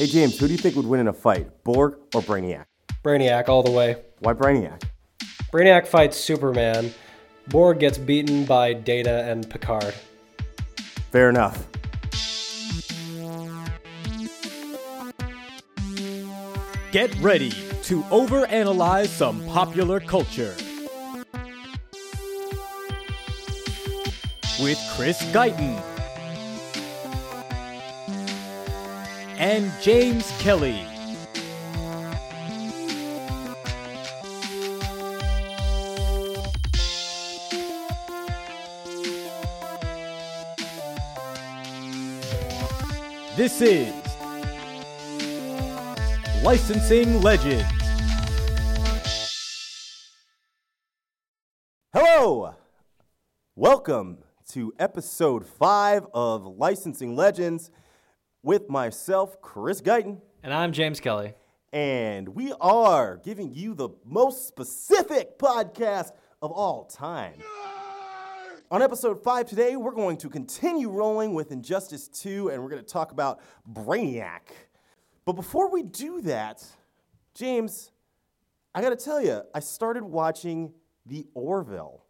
Hey James, who do you think would win in a fight, Borg or Brainiac? Brainiac all the way. Why Brainiac? Brainiac fights Superman. Borg gets beaten by Data and Picard. Fair enough. Get ready to overanalyze some popular culture. With Chris Guyton and James Kelly. This is Licensing Legends. Hello! Welcome to episode 5 of Licensing Legends with myself, Chris Guyton. And I'm James Kelly. And we are giving you the most specific podcast of all time. On episode 5 today, we're going to continue rolling with Injustice 2 and we're going to talk about Brainiac. But before we do that, James, I got to tell you, I started watching The Orville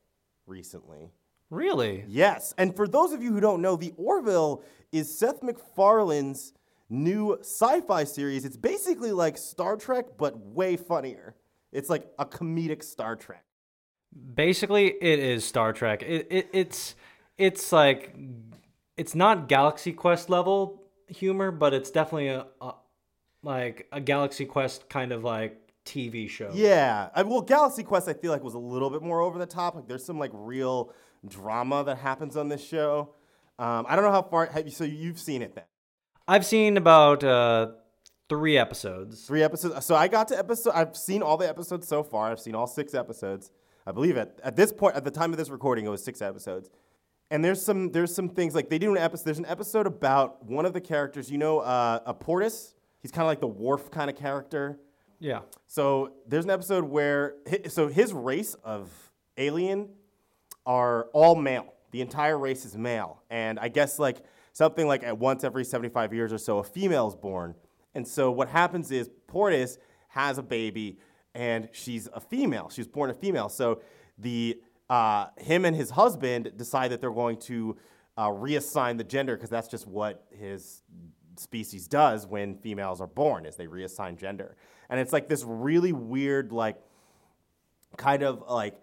recently. Really? Yes, and for those of you who don't know, The Orville is Seth MacFarlane's new sci-fi series. It's basically like Star Trek but way funnier. It's like a comedic Star Trek. Basically, it is Star Trek. It, it, it's it's like it's not Galaxy Quest level humor, but it's definitely a, a like a Galaxy Quest kind of like TV show. Yeah, I, well, Galaxy Quest I feel like was a little bit more over the top. Like there's some like real drama that happens on this show. Um, I don't know how far. Have you, so you've seen it then? I've seen about uh, three episodes. Three episodes. So I got to episode. I've seen all the episodes so far. I've seen all six episodes. I believe it. At this point, at the time of this recording, it was six episodes. And there's some there's some things like they do an episode. There's an episode about one of the characters. You know, uh, a Bortus. He's kind of like the Worf kind of character. Yeah. So there's an episode where so his race of alien are all male. The entire race is male, and I guess like something like at once every 75 years or so, a female is born. And so what happens is Bortus has a baby, and she's a female. She's born a female. So the uh, him and his husband decide that they're going to uh, reassign the gender because that's just what his species does when females are born is they reassign gender and it's like this really weird like kind of like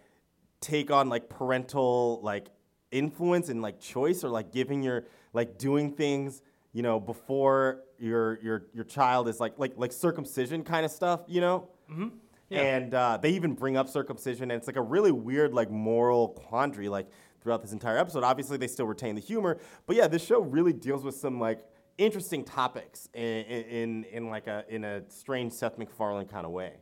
take on like parental like influence and like choice or like giving your like doing things you know before your your your child is like like like circumcision kind of stuff you know mm-hmm. Yeah. and uh, they even bring up circumcision and it's like a really weird like moral quandary like throughout this entire episode obviously they still retain the humor but yeah this show really deals with some like interesting topics in in, in like a in a strange Seth MacFarlane kind of way.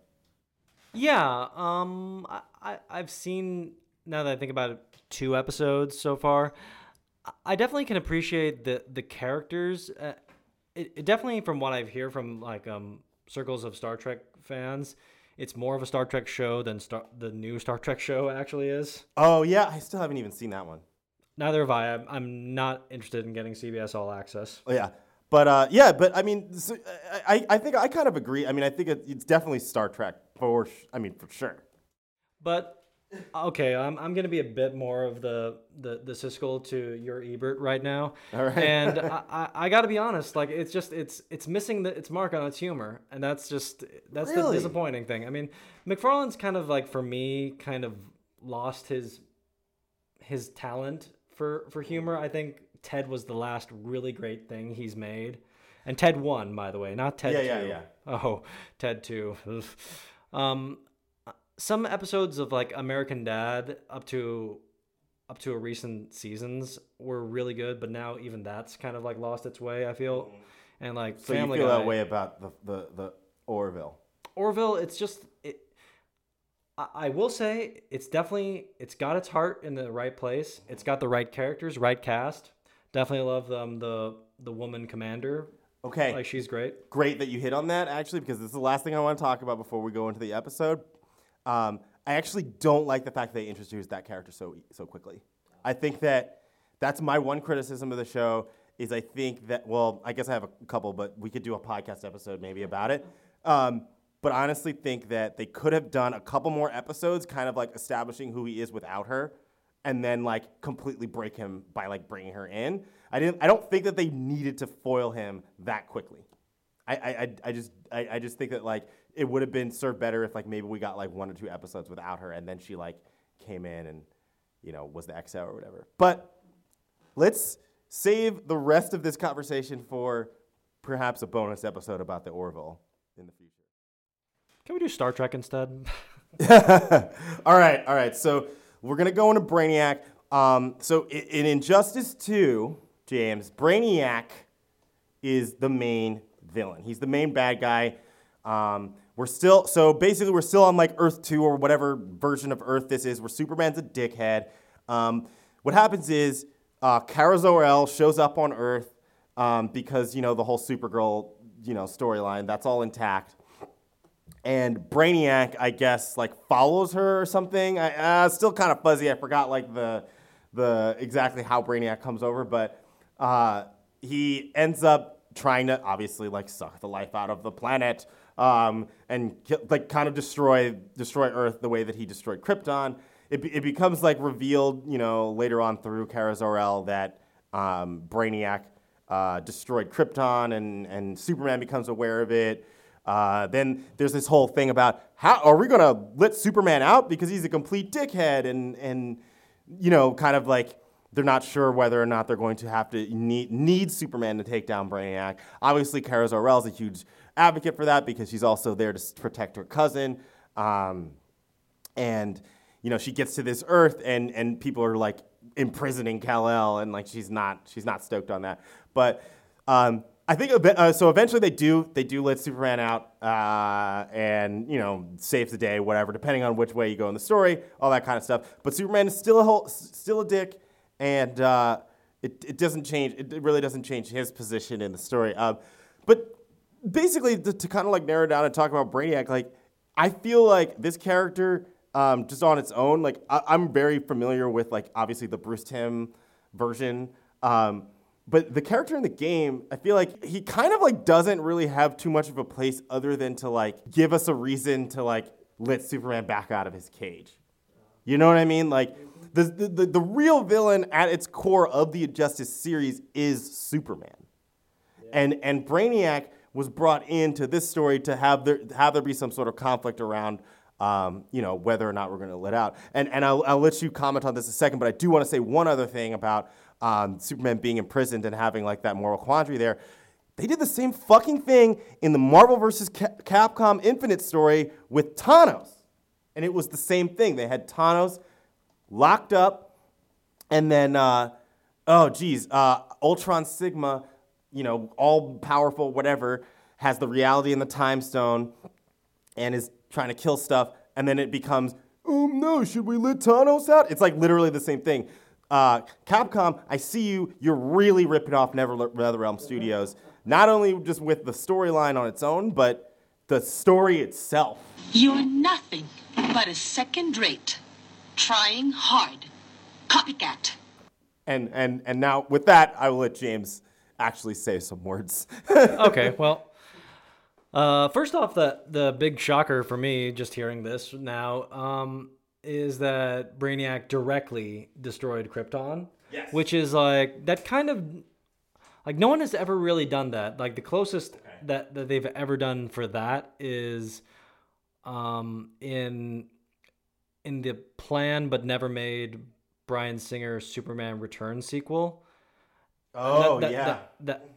Yeah, um, I, I've seen now that I think about it, two episodes so far. I- I definitely can appreciate the the characters. Uh, it, it definitely, from what I've hear from like um circles of Star Trek fans, it's more of a Star Trek show than Star the new Star Trek show actually is. Oh yeah, I still haven't even seen that one. Neither have I. I'm, I'm not interested in getting CBS All Access. Oh yeah, but uh, yeah, but I mean, so, I I think I kind of agree. I mean, I think it, it's definitely Star Trek for. I mean, for sure. But okay, I'm, I'm gonna be a bit more of the the the Siskel to your Ebert right now. All right. And I, I, I got to be honest, like it's just it's it's missing the its mark on its humor, and that's just that's the disappointing thing. I mean, MacFarlane's kind of like for me kind of lost his his talent for for humor. I think Ted was the last really great thing he's made. And Ted one, by the way, not Ted Yeah, two. yeah, yeah. Oh, Ted two. Um, some episodes of like American Dad up to up to a recent seasons were really good, but now even that's kind of like lost its way. I feel, and like So Family you feel Guy, that way about the the, the Orville. Orville. It's just it. I, I will say it's definitely it's got its heart in the right place. It's got the right characters, right cast. Definitely love um, the the woman commander. Okay. Like she's great. great that you hit on that actually because this is the last thing I want to talk about before we go into the episode. Um, I actually don't like the fact that they introduced that character so so quickly. I think that that's my one criticism of the show is I think that well, I guess I have a couple, but we could do a podcast episode maybe about it. Um, but honestly think that they could have done a couple more episodes, kind of like establishing who he is without her, and then like completely break him by like bringing her in. I didn't. I don't think that they needed to foil him that quickly. I, I, I- I just I, I just think that like it would have been served better if like maybe we got like one or two episodes without her and then she like came in and you know was the XO or whatever. But let's save the rest of this conversation for perhaps a bonus episode about the Orville in the future. Can we do Star Trek instead? all right, all right. So we're gonna go into Brainiac. Um, so in Injustice 2, James, Brainiac is the main villain. He's the main bad guy. Um, we're still so basically we're still on like Earth 2 or whatever version of Earth this is, where Superman's a dickhead. Um, what happens is uh, Kara Zor-El shows up on Earth um, because you know the whole Supergirl you know storyline that's all intact and Brainiac, I guess, like follows her or something. I, uh, still kind of fuzzy. I forgot like the the exactly how Brainiac comes over, but uh, he ends up trying to obviously like suck the life out of the planet um, and like kind of destroy destroy Earth the way that he destroyed Krypton. It, it becomes like revealed, you know, later on through Kara Zor-El that um, Brainiac uh, destroyed Krypton, and and Superman becomes aware of it. Uh, then there's this whole thing about how are we gonna let Superman out because he's a complete dickhead, and and you know, kind of like they're not sure whether or not they're going to have to need, need Superman to take down Brainiac. Obviously, Kara Zor-El is a huge advocate for that because she's also there to protect her cousin. Um, and you know she gets to this earth and and people are like imprisoning Kal-El and like she's not she's not stoked on that but um, I think uh, so eventually they do they do let Superman out uh, and you know saves the day whatever depending on which way you go in the story all that kind of stuff but Superman is still a whole, still a dick and uh, it, it doesn't change it, really doesn't change his position in the story um, but basically to, to kind of like narrow down and talk about Brainiac, like I feel like this character, um, just on its own, like I, I'm very familiar with like obviously the Bruce Timm version, um, but the character in the game, I feel like he kind of like doesn't really have too much of a place other than to like give us a reason to like let Superman back out of his cage. You know what I mean? Like the the, the, the real villain at its core of the Injustice series is Superman and and Brainiac was brought into this story to have there have there be some sort of conflict around. Um, you know whether or not we're going to let out, and and I'll, I'll let you comment on this in a second. But I do want to say one other thing about um, Superman being imprisoned and having like that moral quandary there. They did the same fucking thing in the Marvel vs. Ca- Capcom Infinite story with Thanos, and it was the same thing. They had Thanos locked up, and then uh, oh geez, uh, Ultron Sigma, you know, all powerful, whatever, has the reality and the time stone, and is trying to kill stuff, and then it becomes, oh no, should we let Thanos out? It's like literally the same thing. Uh, Capcom, I see you. You're really ripping off Never NetherRealm Studios, not only just with the storyline on its own, but the story itself. You're nothing but a second rate, trying hard, copycat. And and and now with that, I will let James actually say some words. okay, well, uh, first off, the the big shocker for me, just hearing this now, um, is that Brainiac directly destroyed Krypton. Yes. Which is like that kind of like no one has ever really done that. Like the closest that that they've ever done for that is um in in the plan but never made Bryan Singer Superman Return sequel oh that, yeah. that, that-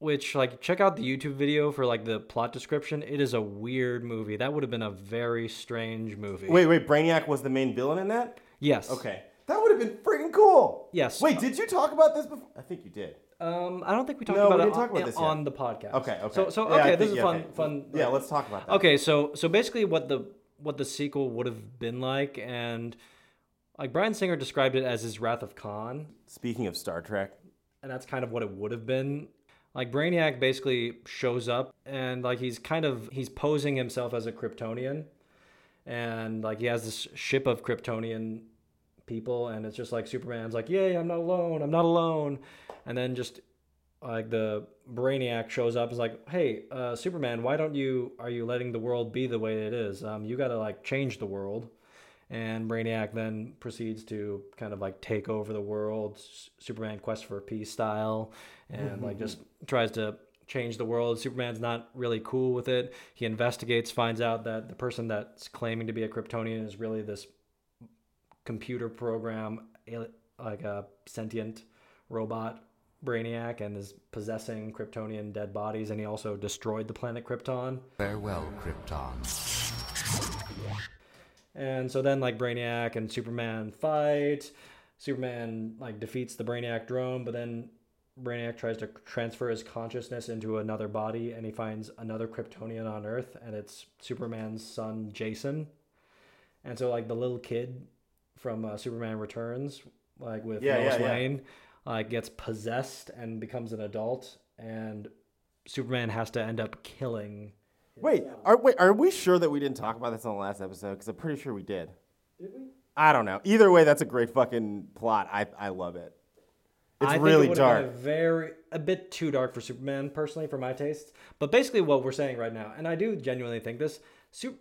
which like check out the YouTube video for like the plot description. It is a weird movie. That would have been a very strange movie. Wait, wait. Brainiac was the main villain in that. Yes. Okay, that would have been freaking cool. Yes. Wait, did you talk about this before? I think you did. Um, I don't think we talked No, about didn't it on, about this on the podcast. Okay, okay. So so Yeah, okay, think- this is yeah, fun okay. fun. Yeah, let's talk about that. Okay, so so basically what the what the sequel would have been like and like Bryan Singer described it as his Wrath of Khan. Speaking of Star Trek, and that's kind of what it would have been. Like Brainiac basically shows up and like he's kind of he's posing himself as a Kryptonian, and like he has this ship of Kryptonian people, and it's just like Superman's like, "Yay, I'm not alone, I'm not alone," and then just like the Brainiac shows up, is like, "Hey, uh, Superman, why don't you are you letting the world be the way it is? Um, you got to like change the world." And Brainiac then proceeds to kind of like take over the world, S- Superman quest for peace style, and like just tries to change the world. Superman's not really cool with it. He investigates, finds out that the person that's claiming to be a Kryptonian is really this computer program, like a sentient robot Brainiac, and is possessing Kryptonian dead bodies. And he also destroyed the planet Krypton. Farewell, Krypton. And so then like Brainiac and Superman fight. Superman like defeats the Brainiac drone, but then Brainiac tries to transfer his consciousness into another body and he finds another Kryptonian on Earth and it's Superman's son Jason. And so like the little kid from uh, Superman Returns like with Yeah, Lois yeah, yeah. Lane like gets possessed and becomes an adult and Superman has to end up killing Wait, are wait, are we sure that we didn't talk about this on the last episode? Because I'm pretty sure we did. Did we? I don't know. Either way, that's a great fucking plot. I I love it. It's I think really it dark. been a very a bit too dark for Superman personally, for my taste. But basically, what we're saying right now, and I do genuinely think this, Sup-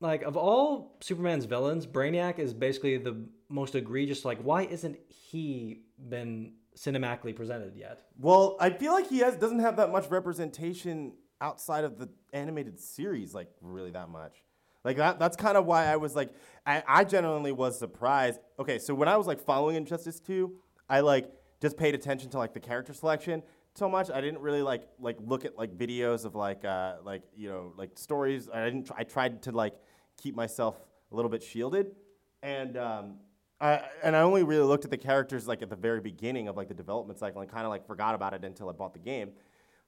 like of all Superman's villains, Brainiac is basically the most egregious. Like, why isn't he been cinematically presented yet? Well, I feel like he has doesn't have that much representation outside of the animated series, like really that much. Like that that's kind of why I was like I, I genuinely was surprised. Okay, so when I was like following Injustice 2, I like just paid attention to like the character selection so much. I didn't really like like look at like videos of like uh like you know like stories. I didn't I tried to like keep myself a little bit shielded. And um I, and I only really looked at the characters like at the very beginning of like the development cycle and kind of like forgot about it until I bought the game.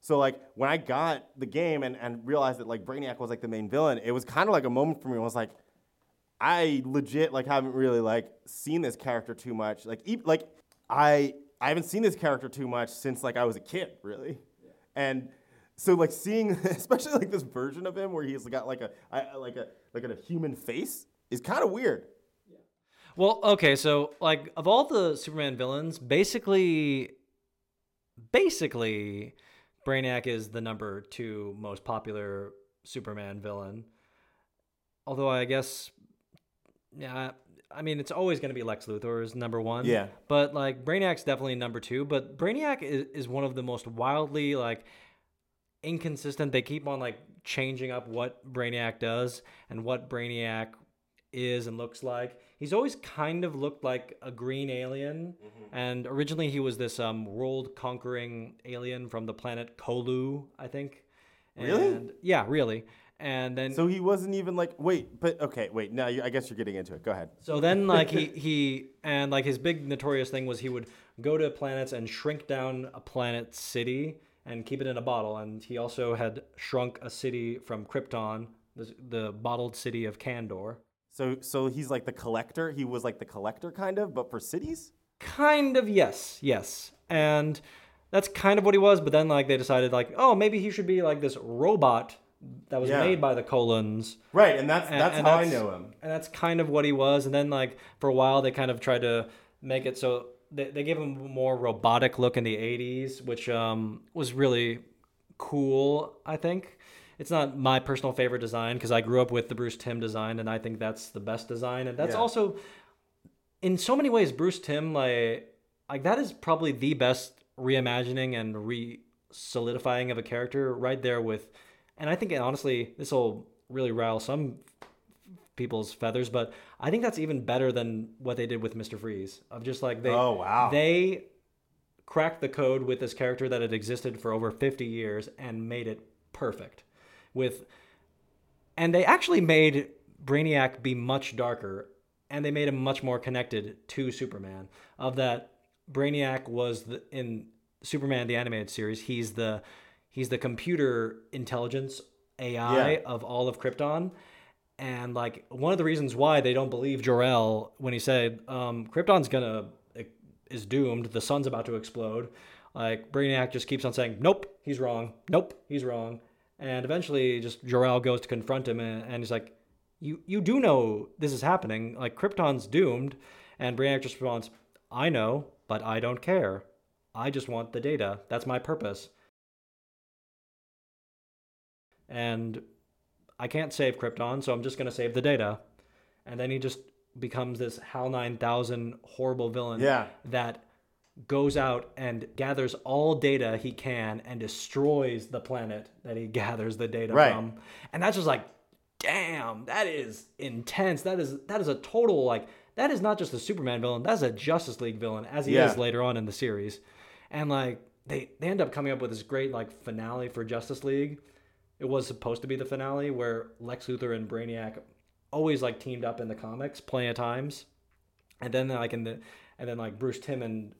So like when I got the game and, and realized that like Brainiac was like the main villain, it was kind of like a moment for me. I was like, I legit like haven't really like seen this character too much. Like e- like I I haven't seen this character too much since like I was a kid, really. And so like seeing especially like this version of him where he's got like a I, like a like a human face is kind of weird. Well, okay, so like of all the Superman villains, basically, basically, Brainiac is the number two most popular Superman villain. Although I guess, yeah, I mean it's always going to be Lex Luthor is number one. Yeah. But like Brainiac's definitely number two. But Brainiac is, is one of the most wildly like inconsistent. They keep on like changing up what Brainiac does and what Brainiac is and looks like. He's always kind of looked like a green alien, and originally he was this um, world-conquering alien from the planet Colu, I think. Really? Yeah, really. And then So he wasn't even like wait, but okay, wait. Now you, I guess you're getting into it. Go ahead. so then, like he he and like his big notorious thing was he would go to planets and shrink down a planet city and keep it in a bottle. And he also had shrunk a city from Krypton, the, the bottled city of Kandor. So so he's like the collector. He was like the collector kind of, but for cities. Kind of yes, yes, and that's kind of what he was. But then like they decided like oh maybe he should be like this robot that was Yeah. made by the Coluans. Right, and that's And- that's and how I know him. And that's kind of what he was. And then, like, for a while, they kind of tried to make it so they, they gave him a more robotic look in the 80s, which um, was really cool, I think. It's not my personal favorite design because I grew up with the Bruce Timm design, and I think that's the best design. And that's Yeah. also, in so many ways, Bruce Timm, like, like that is probably the best reimagining and re solidifying of a character right there with and I think honestly this will really rile some people's feathers, but I think that's even better than what they did with Mr. Freeze. Of just like they Oh, wow. they cracked the code with this character that had existed for over 50 years and made it perfect. With and they actually made Brainiac be much darker and they made him much more connected to Superman. Of that Brainiac was the, in Superman the animated series, he's the he's the computer intelligence AI Yeah. of all of Krypton. And like one of the reasons why they don't believe Jor-El when he said um, Krypton's gonna is doomed, the sun's about to explode. Like Brainiac just keeps on saying, "Nope, he's wrong. Nope, he's wrong." And eventually, just Jor-El goes to confront him, and, and he's like, "You you do know this is happening. Like Krypton's doomed." And Brainiac just responds, "I know, but I don't care." I just want the data. That's my purpose. And I can't save Krypton, so I'm just going to save the data. And then he just becomes this HAL 9000 horrible villain Yeah. that goes out and gathers all data he can and destroys the planet that he gathers the data Right. from. And that's just like, damn, that is intense. That is that is a total like that is not just a Superman villain, that's a Justice League villain, as he Yeah. is later on in the series. And like they they end up coming up with this great like finale for Justice League. It was supposed to be the finale where Lex Luthor and Brainiac always like teamed up in the comics plenty of times. And then like in the and then like Bruce Timm and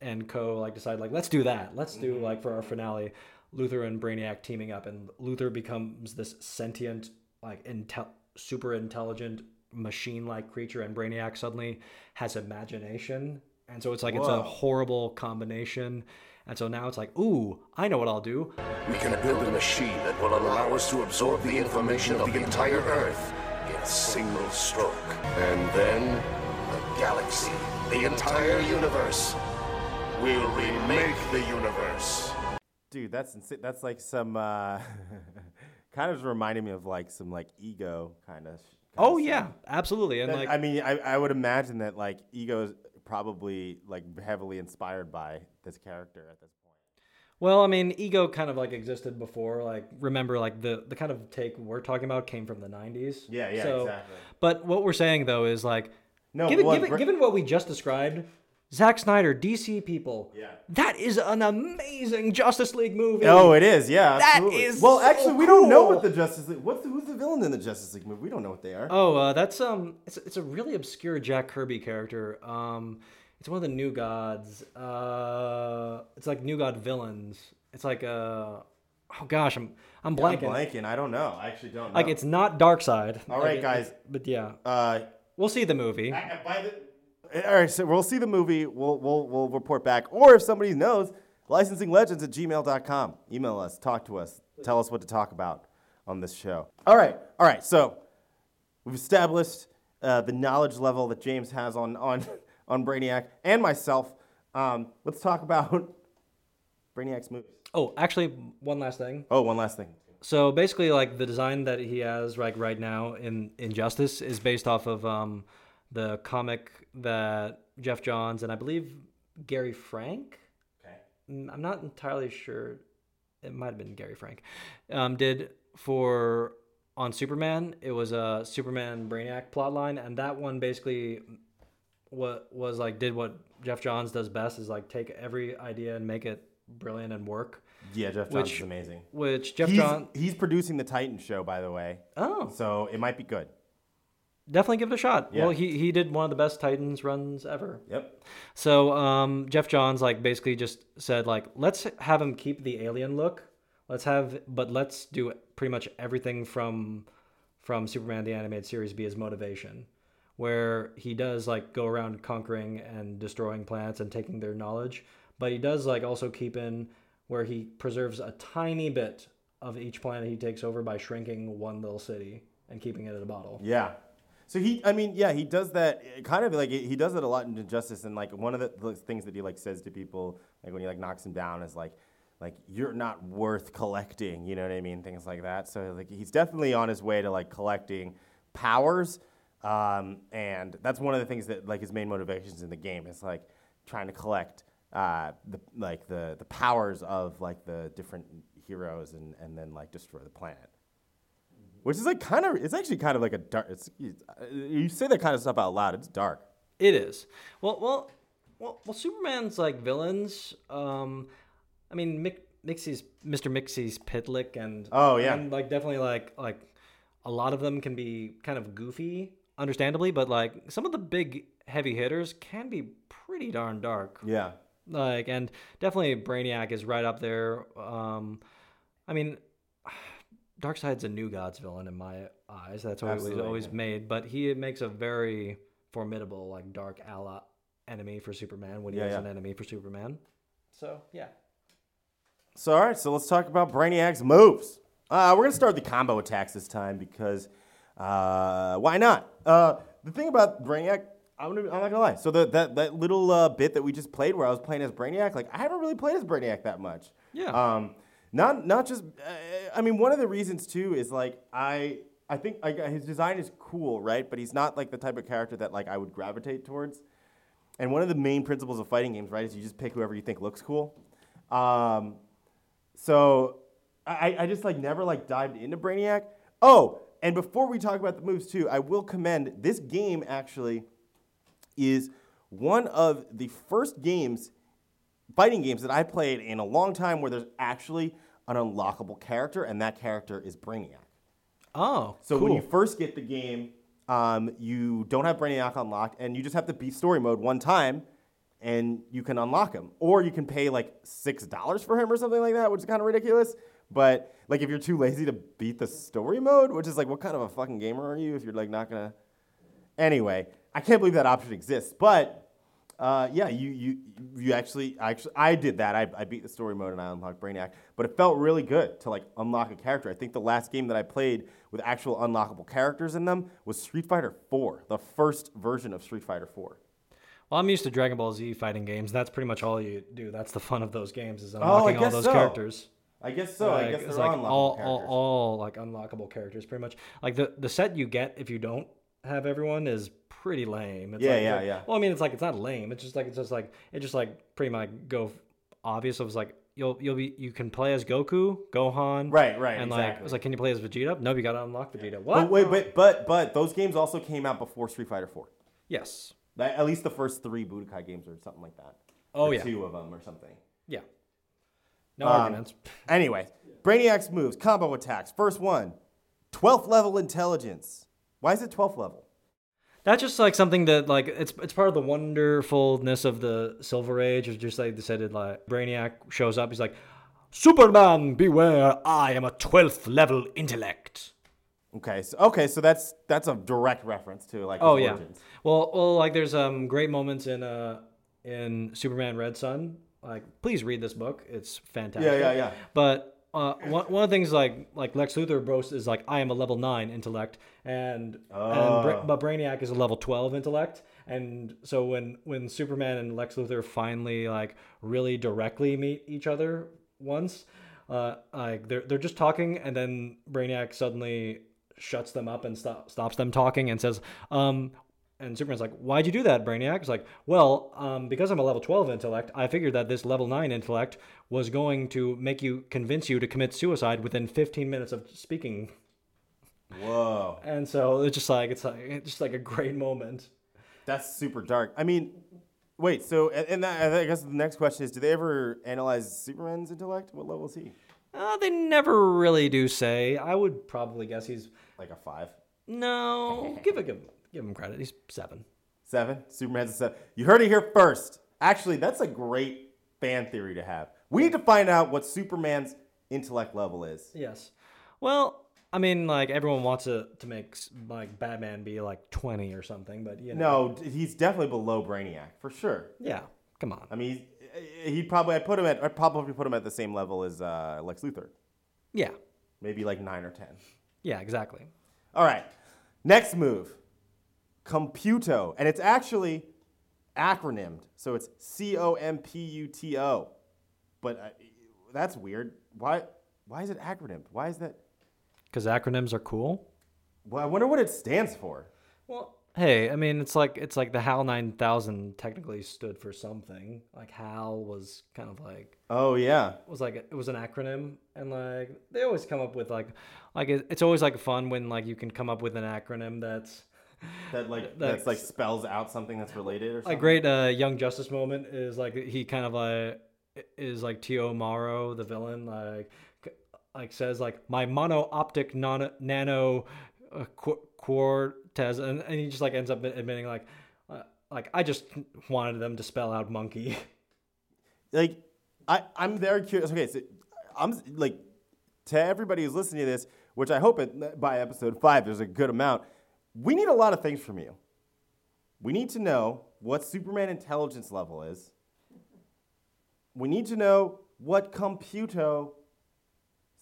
and co like decide like let's do that. Let's do mm-hmm. like for our finale Luthor and Brainiac teaming up and Luthor becomes this sentient like intel super intelligent machine like creature and Brainiac suddenly has imagination. And so it's like it's a horrible combination. And so now it's like, ooh, I know what I'll do. We can build a machine that will allow us to absorb the information of the entire Earth in a single stroke. And then, the galaxy, the entire universe. We'll remake the universe. Dude, that's insa- that's like some uh, kind of reminding me of like some like ego kind of. Oh yeah, absolutely. And like I mean, I, I would imagine that like ego is probably like heavily inspired by this character at this point. Well, I mean, ego kind of like existed before. Like, remember, like the the kind of take we're talking about came from the '90s. Yeah, yeah, so, exactly. But what we're saying though is like, No, given well, given, Bra- given what we just described, Zack Snyder, DC people. Yeah. That is an amazing Justice League movie. Oh, it is. Yeah, That absolutely. is well, so actually, we don't know cool. what the Justice League. What's the, who's the villain in the Justice League movie? We don't know what they are. Oh, uh, that's um, it's it's a really obscure Jack Kirby character. Um, it's one of the New Gods. Uh, it's like New God villains. It's like uh, oh gosh, I'm I'm I'm blanking. blanking. I don't know. I actually don't know. Like it's not Darkseid. All Like, right, guys. But yeah, Uh, we'll see the movie. by the, all right, so we'll see the movie. We'll, we'll, we'll report back. Or if somebody knows, licensinglegends at gmail.com. Email us, talk to us, tell us what to talk about on this show. All right, all right. So we've established uh, the knowledge level that James has on, on, on Brainiac and myself. Um, let's talk about Brainiac's movies. Oh, actually, one last thing. Oh, one last thing. So basically, like the design that he has like right now in Injustice is based off of um, the comic that Geoff Johns and I believe Gary Frank. Okay. Mm, I'm not entirely sure. It might have been Gary Frank. Um, did for on Superman. It was a Superman Brainiac plotline, and that one basically what was like did what Geoff Johns does best is like take every idea and make it brilliant and work. Yeah, Geoff Johns Which- is amazing. Which Geoff He's, Johns. he's producing the Titan show, by the way. Oh, So it might be good. Definitely give it a shot. Yeah. Well, he he did one of the best Titans runs ever. Yep. So um, Geoff Johns like basically just said like let's have him keep the alien look. Let's have but let's do pretty much everything from from Superman the animated series be his motivation. Where he does like go around conquering and destroying planets and taking their knowledge, but he does like also keep in where he preserves a tiny bit of each planet he takes over by shrinking one little city and keeping it in a bottle. Yeah. So he, I mean, yeah, he does that uh, kind of like he does it a lot in Injustice, and like one of the, the things that he like says to people, like when he like knocks him down, is like, like you're not worth collecting. You know what I mean? Things like that. So like he's definitely on his way to like collecting powers, um, and that's one of the things that like his main motivations in the game is like trying to collect uh, the like the the powers of like the different heroes, and and then like destroy the planet. Which is like kind of, it's actually kind of like a dark. It's you say that kind of stuff out loud. It's dark. It is. Well, well, well, well Superman's like villains. Um, I mean, Mick, Mixie's Mr. Mixie's Pitlick and Oh, yeah. and like definitely like like a lot of them can be kind of goofy, understandably, but like some of the big heavy hitters can be pretty darn dark. Yeah. Like and definitely Brainiac is right up there. Um, I mean. Darkseid's a New Gods villain in my eyes. That's what he's Absolutely, always made. But he makes a very formidable, like dark ally enemy for Superman when he Yeah, is yeah. an enemy for Superman. So yeah. So all right, so let's talk about Brainiac's moves. Uh, we're gonna start the combo attacks this time because uh, why not? Uh, the thing about Brainiac, I'm, gonna, I'm not gonna lie. So the, that that little uh, bit that we just played, where I was playing as Brainiac, like I haven't really played as Brainiac that much. Yeah. Um, not not just. Uh, I mean, one of the reasons too is like I I think I, his design is cool, right? But he's not like the type of character that like I would gravitate towards. And one of the main principles of fighting games, right, is you just pick whoever you think looks cool. Um, so I, I just like never like dived into Brainiac. Oh, and before we talk about the moves too, I will commend this game actually is one of the first games, fighting games that I played in a long time where there's actually an unlockable character, and that character is Brainiac. Oh, So cool. when you first get the game, um, you don't have Brainiac unlocked, and you just have to beat story mode one time, and you can unlock him. Or you can pay like six dollars for him or something like that, which is kind of ridiculous. But like if you're too lazy to beat the story mode, which is like, what kind of a fucking gamer are you if you're like not gonna? Anyway, I can't believe that option exists, but. Uh, yeah, you, you you actually actually I did that. I, I beat the story mode and I unlocked Brainiac, but it felt really good to like unlock a character. I think the last game that I played with actual unlockable characters in them was Street Fighter 4, the first version of Street Fighter 4. Well, I'm used to Dragon Ball Z fighting games. That's pretty much all you do. That's the fun of those games is I unlocking all those so. characters. I guess so. I guess they're like unlockable all, all, all like unlockable characters, pretty much. Like the the set you get if you don't have everyone is pretty lame. It's Yeah, like, yeah, yeah. Well, I mean, it's like it's not lame. It's just like it's just like it just like pretty much go obvious. It was like you'll you'll be you can play as Goku, Gohan, Right, right, and like it was like, can you play as Vegeta? No, you got to unlock Vegeta. What? But wait, but, but but those games also came out before Street Fighter 4. yes. Like, at least the first three Budokai games or something like that. Oh yeah. two of them or something. Yeah. No Um, arguments. Anyway, Brainiac's moves, combo attacks. First one, 12th level intelligence. Why is it 12th level? That's just like something that like it's it's part of the wonderfulness of the Silver Age. It's just like they said it like Brainiac shows up. He's like, Superman, beware! I am a twelfth level intellect. Okay, so okay, so that's that's a direct reference to like Oh yeah. origins. Well, well, like there's um great moments in uh in Superman Red Sun. Like, please read this book. It's fantastic. Yeah, yeah, yeah. But uh, one, one of the things like like Lex Luthor boasts is like I am a level nine intellect, and and Bra- but Brainiac is a level twelve intellect, and so when when Superman and Lex Luthor finally like really directly meet each other once, uh, like they're they're just talking, and then Brainiac suddenly shuts them up and stop, stops them talking and says, um, and Superman's like, "Why'd you do that, Brainiac?" It's like, "Well, um, because I'm a level 12 intellect, I figured that this level 9 intellect was going to make you convince you to commit suicide within 15 minutes of speaking." Whoa, And so it's just like it's like it's just like a great moment. that's super dark. I mean, wait. So, and, and that, I guess the next question is: Do they ever analyze Superman's intellect? What level is he? Uh, they never really do say. I would probably guess he's Like a five, no. give it give him give him credit. He's seven. seven. Superman's a seven. You heard it here first. Actually, that's a great fan theory to have. We need to find out what Superman's intellect level is. Yes. Well, I mean, like everyone wants to to make like Batman be like 20 or something, but you know. No, he's definitely below Brainiac for sure. Yeah. Come on. I mean, he'd probably I put him at I probably put him at the same level as uh, Lex Luthor, Yeah. maybe like nine or ten. Yeah. Exactly. All right, next move, Computo, and it's actually acronymed, so it's C O M P U T O, but uh, that's weird. Why? Why is it acronymed? Why is that? Because acronyms are cool. Well, I wonder what it stands for. Well, hey, I mean, it's like it's like the HAL 9000 technically stood for something. Like HAL was kind of like Oh yeah, was like it was an acronym, and like they always come up with like like it's always like fun when like you can come up with an acronym that's that like That- that's like spells out something that's related or a something. great uh, Young Justice moment is like he kind of like is like T.O. Morrow the villain like like says like my mono optic non- nano uh, qu- quartez and, and he just like ends up admitting like uh, like I just wanted them to spell out monkey. like I, I'm very curious. Okay, so I'm like to everybody who's listening to this, which I hope it, by episode five there's a good amount. We need a lot of things from you. We need to know what Superman intelligence level is. We need to know what Computo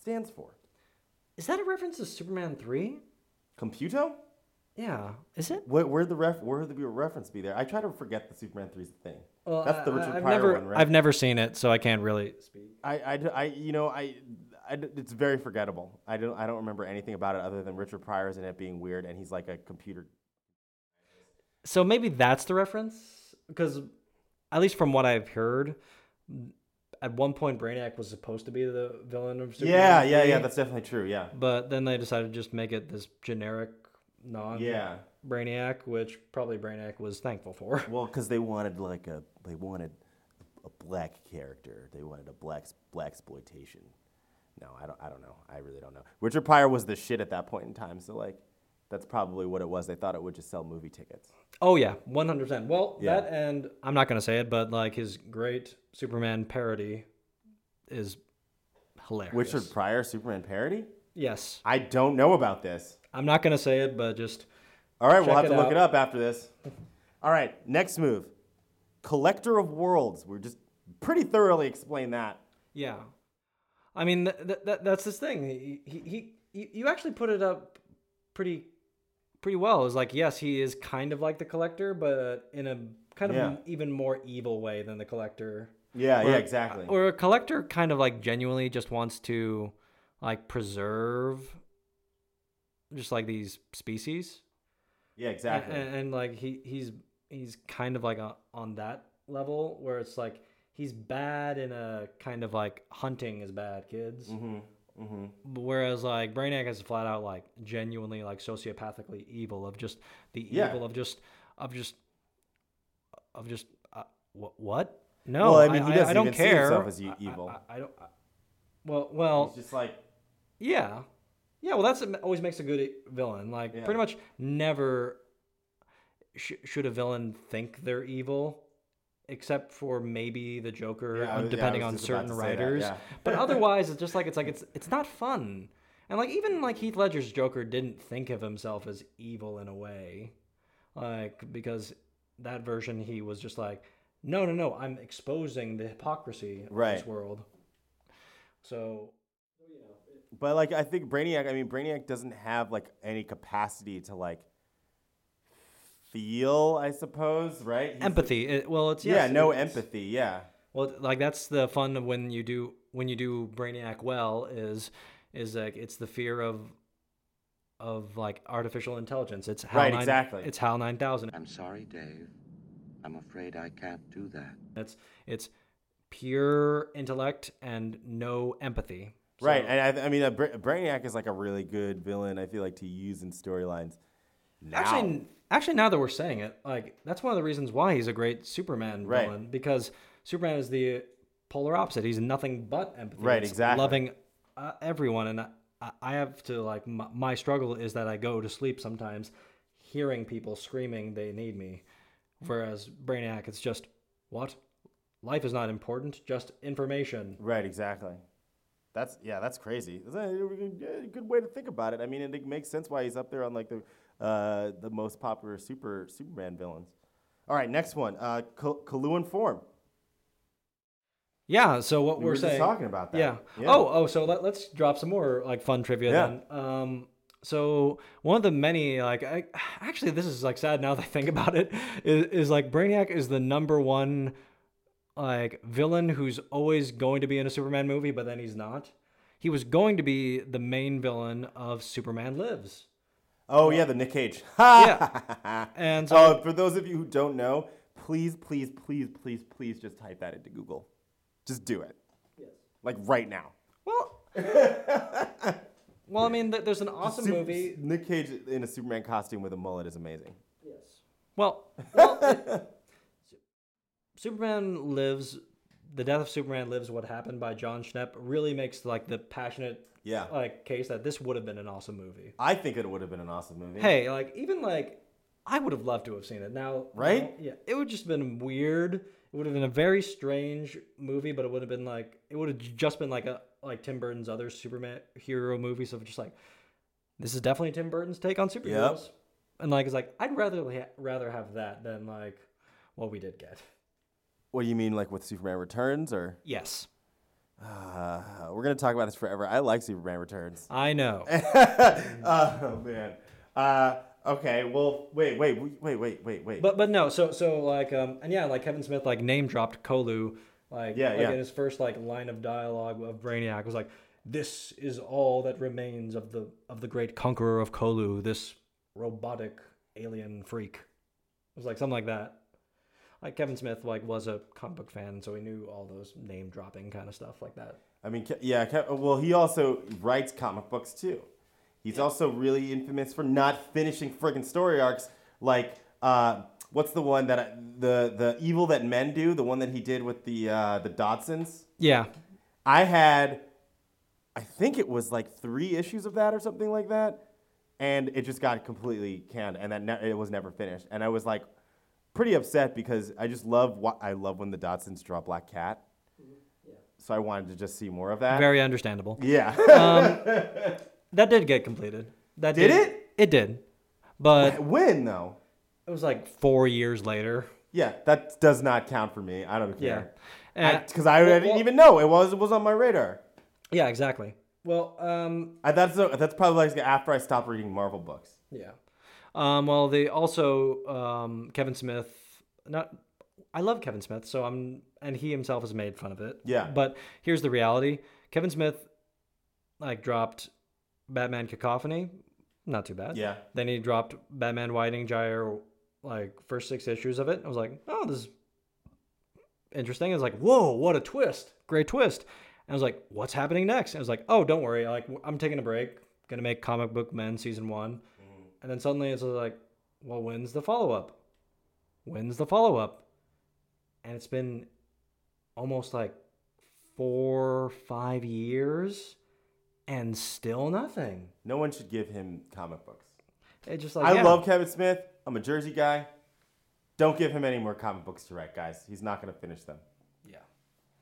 stands for. Is that a reference to Superman three? Computo? Yeah, is it? Where, where'd the ref, where would the reference be there? I try to forget the Superman 3's thing. Well, That's the I- Richard I've Pryor never, one, right? I've never seen it, so I can't really speak. I, I, I- you know, I, I it's very forgettable. I don't, I don't remember anything about it other than Richard Pryor's in it being weird, and he's like a computer. So maybe that's the reference, because at least from what I've heard, at one point Brainiac was supposed to be the villain of Superman. Yeah, yeah, yeah. That's definitely true. Yeah. But then they decided to just make it this generic non Yeah. Brainiac, which probably Brainiac was thankful for. Well, because they wanted like a, they wanted a black character. They wanted a black black exploitation. No, I don't. I don't know. I really don't know. Richard Pryor was the shit at that point in time. So like, that's probably what it was. They thought it would just sell movie tickets. Oh yeah, one hundred percent. Well, Yeah. that and I'm not gonna say it, but like his great Superman parody is hilarious. Richard Pryor Superman parody? Yes, I don't know about this. I'm not gonna say it, but just All right, we'll have to it look it up after this. All right, next move. Collector of Worlds. We're just pretty thoroughly explain that. yeah. I mean, th- th- th- that's this thing. He, he, he, you- actually put it up pretty, pretty well. It's like yes, he is kind of like the collector, but in a kind of Yeah. even more evil way than the collector. Yeah, Or- yeah, exactly. Or a collector kind of like genuinely just wants to like preserve just like these species. yeah, And, exactly. and, and, like he he's he's kind of like a, on that level where it's like he's bad in a kind of like hunting is bad kids. mm-hmm. Mm-hmm. Whereas like Brainiac is flat out like genuinely like sociopathically evil of just the Yeah. evil of just of just of just uh, wh- what? No, Well, I mean, he I, doesn't I don't even see care. himself as I- I- evil. I, I don't. I, well, well, He's just like yeah, yeah. Well, that's always makes a good villain. Like Yeah. pretty much never sh- should a villain think they're evil, except for maybe the Joker, Yeah, um, was- yeah, depending was on certain that, writers. yeah. but otherwise, it's just like it's like it's it's not fun. And like even like Heath Ledger's Joker didn't think of himself as evil in a way, like because that version he was just like, no, no, no, I'm exposing the hypocrisy of this world. So But like I think Brainiac, I mean Brainiac doesn't have like any capacity to like feel, I suppose, right? He's- empathy. It, well, it's Yeah, yes, no it's- empathy. Yeah. Well, like that's the fun of when you do when you do Brainiac well is is like it's the fear of of like artificial intelligence. It's HAL Right, 9 exactly. It's HAL nine thousand. I'm sorry, Dave. I'm afraid I can't do that. That's it's pure intellect and no empathy. Right, and I, I mean, a Bra- Brainiac is like a really good villain. I feel like to use in storylines. Now, Actually, actually, now that we're saying it, like that's one of the reasons why he's a great Superman Right. villain because Superman is the polar opposite. He's nothing but empathy. Right, It's exactly. Loving uh, everyone, and I, I have to like my, my struggle is that I go to sleep sometimes hearing people screaming they need me, whereas Brainiac it's just what life is not important, just information. right, exactly. That's yeah, that's crazy. That's a good good way to think about it. I mean, it makes sense why he's up there on like the uh, the most popular super Superman villains. All right, next one, uh, Ka- Coluan form. Yeah. So what We we're were just saying. talking about that. Yeah. Yeah. Oh, oh. So let, let's drop some more like fun trivia Yeah. then. Um. So one of the many like I actually this is like sad now that I think about it is, is like Brainiac is the number one like villain who's always going to be in a Superman movie, but then he's not. He was going to be the main villain of Superman Lives. Oh yeah, the Nick Cage. Yeah. And so Oh, um, for those of you who don't know, please, please, please, please, please just type that into Google. Just do it. Yes. Like right now. well, well, I mean, there's an awesome Sup- movie. Nick Cage in a Superman costume with a mullet is amazing. Yes. Well, well it- Superman lives. The death of Superman lives. What happened by Jon Schnepp really makes like the passionate Yeah. like case that this would have been an awesome movie. I think it would have been an awesome movie. Hey, like even like I would have loved to have seen it. Now, Right? yeah, it would just been weird. It would have been a very strange movie, but it would have been like it would have just been like a like Tim Burton's other Superman hero movies of just like this is definitely Tim Burton's take on superheroes. And like it's like I'd rather ha- rather have that than like what we did get. What do you mean, like with Superman Returns, or Yes, uh, we're gonna talk about this forever? I like Superman Returns. I know. oh man. Uh, Okay, well, wait, wait, wait, wait, wait, wait. But but no, so so like um and yeah, like Kevin Smith like name dropped Colu like Yeah, like yeah. in his first like line of dialogue of Brainiac was like this is all that remains of the of the great conqueror of Colu, this robotic alien freak. It was like something like that. Like Kevin Smith like was a comic book fan, so he knew all those name dropping kind of stuff like that. I mean, yeah. Ke- Well, he also writes comic books too. He's also really infamous for not finishing friggin' story arcs. Like, uh, what's the one that I, the the evil that men do? The one that he did with the uh, the Dodsons. Yeah. I had, I think it was like three issues of that or something like that, and it just got completely canned, and that ne- it was never finished. And I was like, pretty upset because I just love what I love when the Dodsons draw Black Cat. Mm-hmm. So I wanted to just see more of that. Very understandable. yeah. Um, that did get completed. That Did it? It did. But when though? it was like 4 years later. Yeah, that does not count for me. I don't Yeah. care. And- uh, Because I, well, didn't well- even know it was it was on my radar. Yeah, exactly. Well, um, I, that's that's probably like after I stopped reading Marvel books. yeah. Um, well, they also um, Kevin Smith. Not, I love Kevin Smith, so I'm, and he himself has made fun of it. Yeah. But here's the reality: Kevin Smith, like, dropped Batman Cacophony, not too bad. Yeah. Then he dropped Batman Widening Gyre, like first six issues of it. I was like, oh, this is interesting. I was like, whoa, what a twist! Great twist. And I was like, what's happening next? And I was like, oh, don't worry. Like, I'm taking a break. Gonna make Comic Book Men season one. And then suddenly it's like, well, when's the follow up? When's the follow up? And it's been almost like four, five years, and still nothing. No one should give him comic books. It's just like I yeah. love Kevin Smith. I'm a Jersey guy. Don't give him any more comic books to write, guys. He's not going to finish them. Yeah.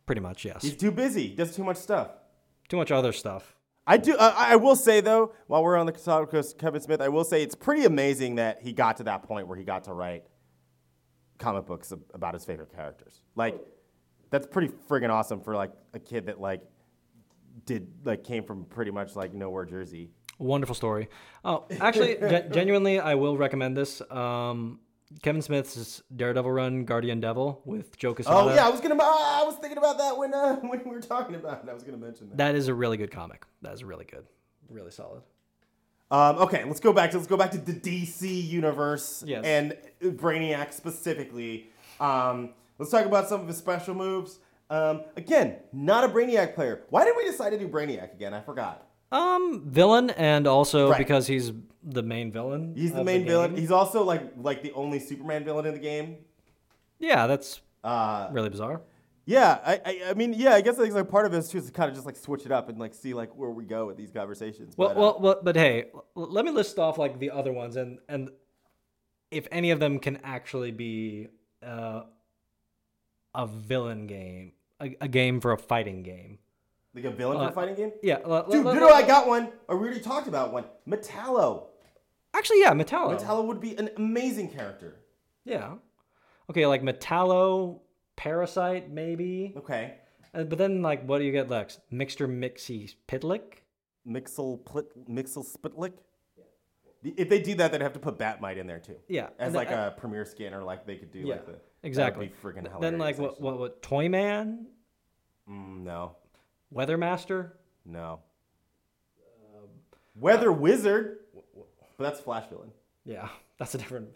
Pretty much yes. He's too busy. He does too much stuff. Too much other stuff. I do. Uh, I will say though, while we're on the topic of Kevin Smith, I will say it's pretty amazing that he got to that point where he got to write comic books about his favorite characters. Like, that's pretty friggin' awesome for like a kid that like did like came from pretty much like nowhere Jersey. Wonderful story. Oh, actually, gen- genuinely, I will recommend this. Um, Kevin Smith's Daredevil run, Guardian Devil, with Joe Quesada. Oh yeah, I was gonna. I was thinking about that when uh, when we were talking about it. I was gonna mention that. that is a really good comic. That is really good, really solid. Um, okay, let's go back to let's go back to the DC universe Yes. and Brainiac specifically. Um, let's talk about some of his special moves. Um, again, not a Brainiac player. Why did we decide to do Brainiac again? I forgot. Um, villain, and also Right. because he's the main villain. He's the of main villain. game. He's also like like the only Superman villain in the game. yeah, that's Uh, really bizarre. yeah, I, I, I mean, yeah, I guess like, like part of it is too is to kind of just like switch it up and like see like where we go with these conversations. Well, but, uh, well, well, but hey, l- let me list off like the other ones, and and if any of them can actually be uh, a villain game, a, a game for a fighting game. Like a villain for uh, a fighting game. Yeah, l- Dude, l- I got one. I already talked about one. Metallo. Actually, yeah, Metallo. Metallo would be an amazing character. Yeah. Okay, like Metallo, Parasite, maybe. Okay. Uh, but then, like, what do you get next? Mixture Mixie Pitlick? Mixel Plit, Mixel Spitlick. If they do that, they'd have to put Batmite in there too. Yeah, As and like then- a premier skin, or like they could do Yeah, like the exactly. be freaking hilarious. Then, like, what, what, what, Toyman? Mm, no, Weathermaster? no. Um, Weather Wizard, but that's Flash villain. Yeah, that's a different.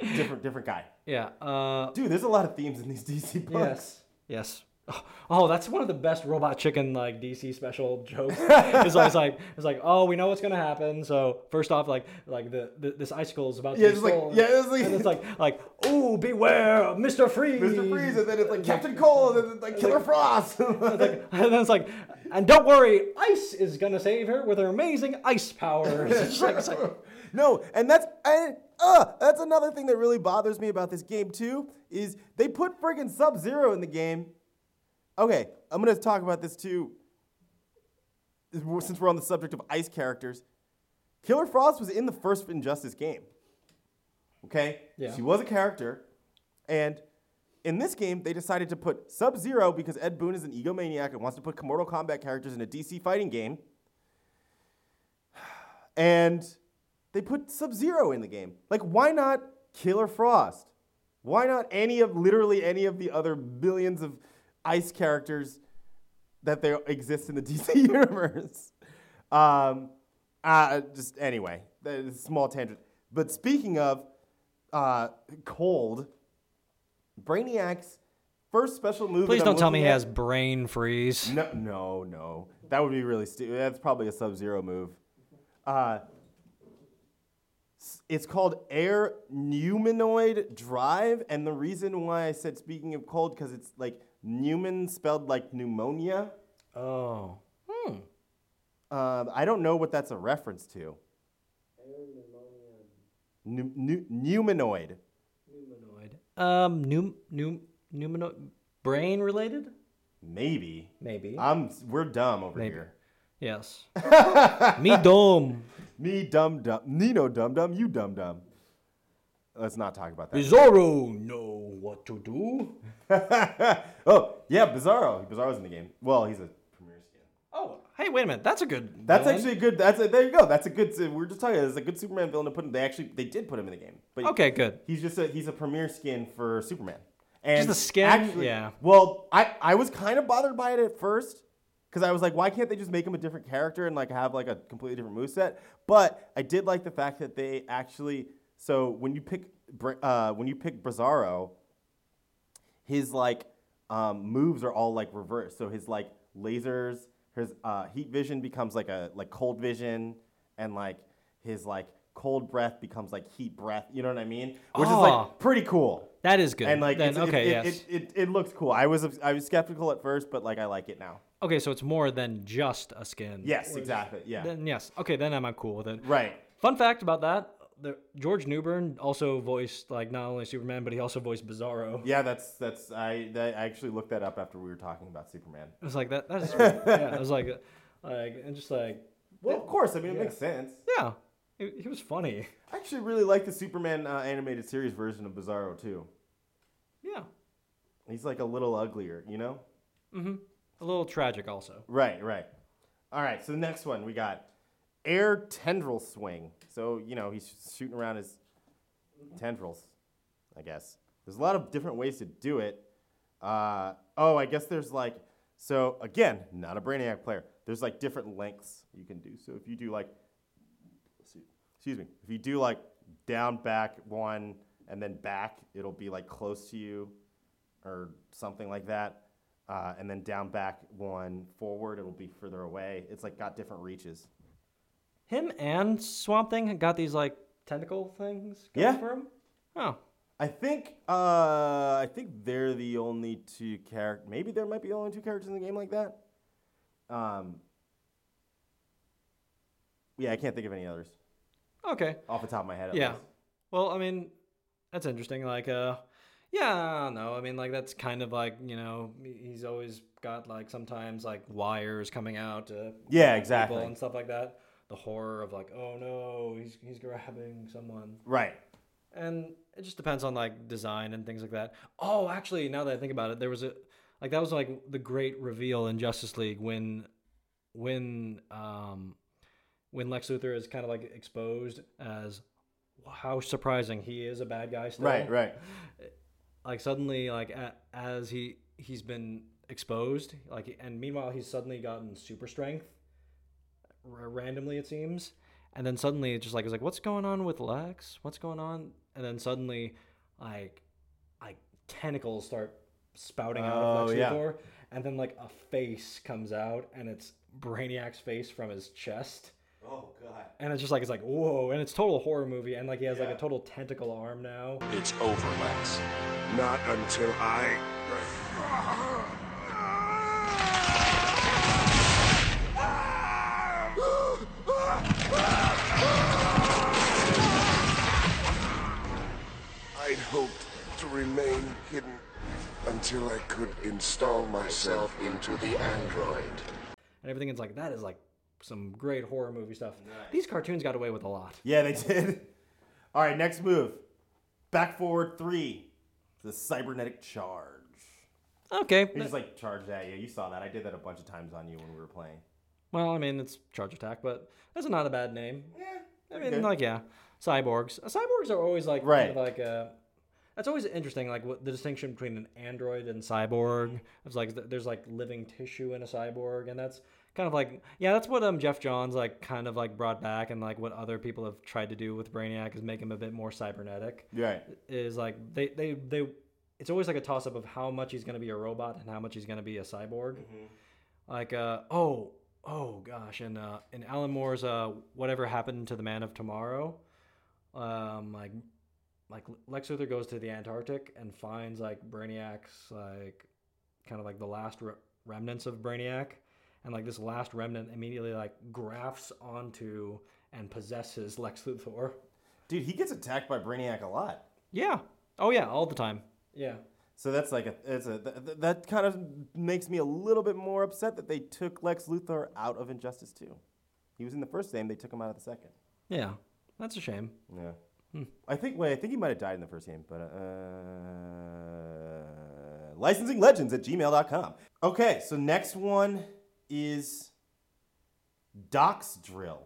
Different, different guy. Yeah. Uh, Dude, there's a lot of themes in these DC books. yes. Yes. Oh, that's one of the best Robot Chicken like DC special jokes. it's always like it's like oh we know what's gonna happen. So first off like like the, the this icicle is about to Yeah, be it's like- yeah, it's like- and it's like like oh beware Mr. Freeze. Mr. Freeze, and then it's like Captain Cold, and then it's like Killer Frost. and then it's like, and don't worry, Ice is gonna save her with her amazing ice powers. It's like- it's like- no, and that's and uh, that's another thing that really bothers me about this game too is they put friggin' Sub Zero in the game. Okay, I'm gonna talk about this too. Since we're on the subject of ice characters, Killer Frost was in the first Injustice game. Okay, Yeah. she was a character, and in this game they decided to put Sub Zero because Ed Boon is an egomaniac and wants to put Mortal Kombat characters in a DC fighting game. And they put Sub Zero in the game. Like, why not Killer Frost? Why not any of literally any of the other billions of ice characters that there exist in the DC universe? Um, uh, just anyway, a small tangent. But speaking of uh, cold, Brainiac's first special move. Please don't tell me he has brain freeze. no, no, no. That would be really stupid. That's probably a Sub Zero move. Uh, it's called Air Pneumanoid Drive, and the reason why I said speaking of cold because it's like Newman spelled like pneumonia. Oh. Hmm. Um, I don't know what that's a reference to. Nu- nu- pneumanoid. Humanoid. Um, num, num, numanoid. Brain related? Maybe. Maybe. I'm. We're dumb over Maybe. here. yes. Me dumb. Me dumb dumb. Nino dumb dumb. You dumb dumb. Let's not talk about that. Bizarro know what to do. oh yeah, Bizarro. Bizarro's in the game. Well, he's a premier skin. Oh, hey, wait a minute. That's a good. That's villain. actually a good. That's a, there you go. That's a good. We are just talking. It's a good Superman villain to put in. They actually they did put him in the game. But Okay, good. He's just a he's a premier skin for Superman. And Just a skin? Actually, Yeah. Well, I I was kind of bothered by it at first because I was like, why can't they just make him a different character and like have like a completely different moveset? But I did like the fact that they actually. So when you pick uh, when you pick Bizarro, his like um, moves are all like reversed. So his like lasers, his uh, heat vision becomes like a like cold vision, and like his like cold breath becomes like heat breath. You know what I mean? Which is Ah. like pretty cool. That is good. And like, then, okay, it, yes. it, it, it looks cool. I was I was skeptical at first, but like I like it now. Okay, so it's more than just a skin. Yes, exactly. Yeah. Then yes. Okay, then I'm cool with it. right. Fun fact about that: the, George Newbern also voiced like not only Superman, but he also voiced Bizarro. Yeah, that's that's I that, I actually looked that up after we were talking about Superman. It was like that. That's yeah. It was like, like and just like Well, of course. I mean, it makes sense. yeah, he, he was funny. I actually really like the Superman uh, animated series version of Bizarro too. Yeah, He's like a little uglier, you know? A little tragic also. Right, right. All right, so the next one we got air tendril swing. So, you know, he's shooting around his tendrils, I guess. There's a lot of different ways to do it. Uh, oh, I guess there's like, so again, not a Brainiac player. There's like different lengths you can do. So if you do like, excuse me, if you do like down, back, one, and then back, it'll be like close to you or something like that. Uh, and then down, back, one, forward, it'll be further away. It's like got different reaches. Him and Swamp Thing got these like tentacle things going Yeah. for him. Oh, I think uh, I think they're the only two characters. Maybe there might be the only two characters in the game like that. Um, yeah, I can't think of any others okay. off the top of my head. at Yeah. least. Well, I mean, that's interesting. Like, uh, yeah, no, I mean, like that's kind of like you know he's always got like sometimes like wires coming out to Yeah, exactly. and stuff like that. The horror of like, oh no, he's he's grabbing someone, Right. and it just depends on like design and things like that. Oh, actually, now that I think about it, there was a like that was like the great reveal in Justice League when when um when Lex Luthor is kind of like exposed as how surprising he is a bad guy still. Right. Right. Like suddenly, like a, as he he's been exposed, like and meanwhile he's suddenly gotten super strength. R- randomly, it seems, and then suddenly it just like it's like what's going on with Lex? What's going on? And then suddenly, like, like tentacles start spouting out Oh, of Lex oh, yeah. Luthor, and then like a face comes out, and it's Brainiac's face from his chest. Oh god. And it's just like it's like whoa, and it's total horror movie, and like he has like a total tentacle arm now. It's over, Lex. Not until I. I'd hoped to remain hidden until I could install myself into the android. and everything. is like that is like some great horror movie stuff. These cartoons got away with a lot. Yeah, they did. All right, next move. Back forward three. The cybernetic charge. Okay. He just like charged at you. You saw that. I did that a bunch of times on you when we were playing. Well, I mean it's charge attack, but that's not a bad name. Yeah. I mean, good. like yeah, cyborgs. Uh, Cyborgs are always like Right. kind of like uh That's always interesting, like what the distinction between an android and cyborg. It's like there's like living tissue in a cyborg, and that's kind of like yeah, that's what um Geoff Johns like kind of like brought back, and like what other people have tried to do with Brainiac is make him a bit more cybernetic. Right. Is like they they they. It's always like a toss up of how much he's gonna be a robot and how much he's gonna be a cyborg. Like uh oh oh gosh, and uh in Alan Moore's uh whatever happened to the Man of Tomorrow, um like like Lex Luthor goes to the Antarctic and finds like Brainiac's like kind of like the last re- remnants of Brainiac, and like this last remnant immediately like grafts onto and possesses Lex Luthor. Dude, he gets attacked by Brainiac a lot. Yeah. Oh yeah, all the time. Yeah. So that's like a, it's a th- th- that kind of makes me a little bit more upset that they took Lex Luthor out of Injustice 2. He was in the first game, they took him out of the second. Yeah. That's a shame. Yeah. I think wait, I think he might have died in the first game, but uh, licensinglegends at gmail.com. Okay, so next one is Dox Drill.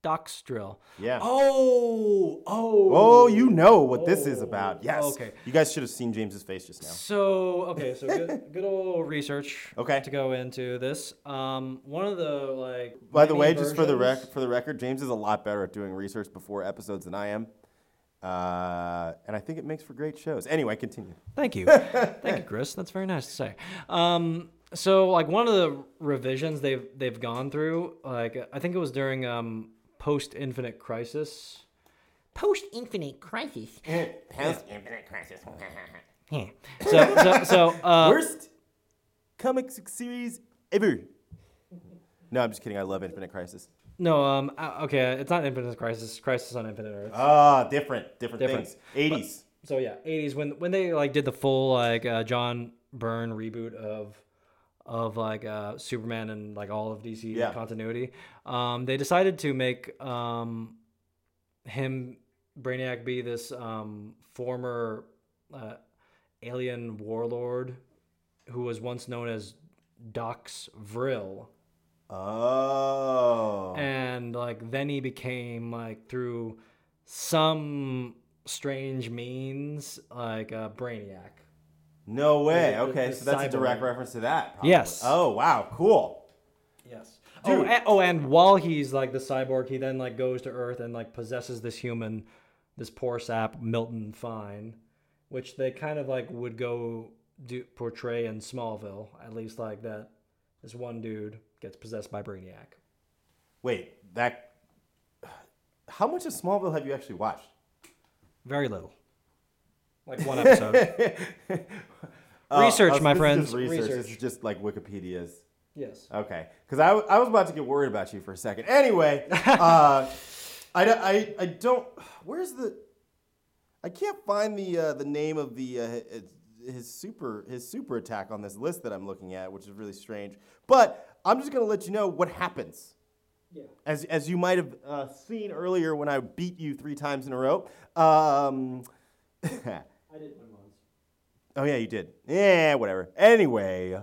Dox drill. Yeah. Oh, oh. Oh, you know what this is Oh, about. Yes. okay. You guys should have seen James's face just now. So okay, so good, good old research. Okay. To go into this, um, one of the like. By the many way, just for the rec- for the record, James is a lot better at doing research before episodes than I am, uh, and I think it makes for great shows. Anyway, continue. Thank you, thank you, Chris. That's very nice to say. Um, so like one of the revisions they've they've gone through, like I think it was during um post Infinite Crisis. Post Infinite Crisis. post Infinite Crisis. Yeah. So so so uh, Worst comic series ever. No, I'm just kidding. I love Infinite Crisis. no um uh, okay, it's not Infinite Crisis. Crisis on Infinite Earth. Ah, different, different, Different. things. 80s. so yeah, 80s when when they like did the full like uh, John Byrne reboot of of like uh, Superman and like all of DC Yeah. continuity, um, they decided to make um, him Brainiac be this um, former uh, alien warlord who was once known as Dox Vril Oh. and like then he became like through some strange means like a brainiac no way. the- Okay, the so that's a direct cyborg. reference to that. probably. Yes. Oh, wow. Cool. yes oh and, oh and while he's like the cyborg he then like goes to earth and like possesses this human this poor sap milton fine which they kind of like would go do portray in smallville at least like that this one dude gets possessed by brainiac Wait, that. How much of Smallville have you actually watched? very little like one episode Oh, Research, my this is friends, just research. This is just like Wikipedia's. yes Okay, because I, w- I was about to get worried about you for a second. Anyway, uh, I, d- I, I don't. Where's the? I can't find the uh, the name of the uh, his- his super his super attack on this list that I'm looking at, which is really strange. But I'm just gonna let you know what happens. Yeah. As as you might have uh, seen earlier when I beat you three times in a row. Um, I did once. Oh yeah, you did. Yeah, whatever. Anyway,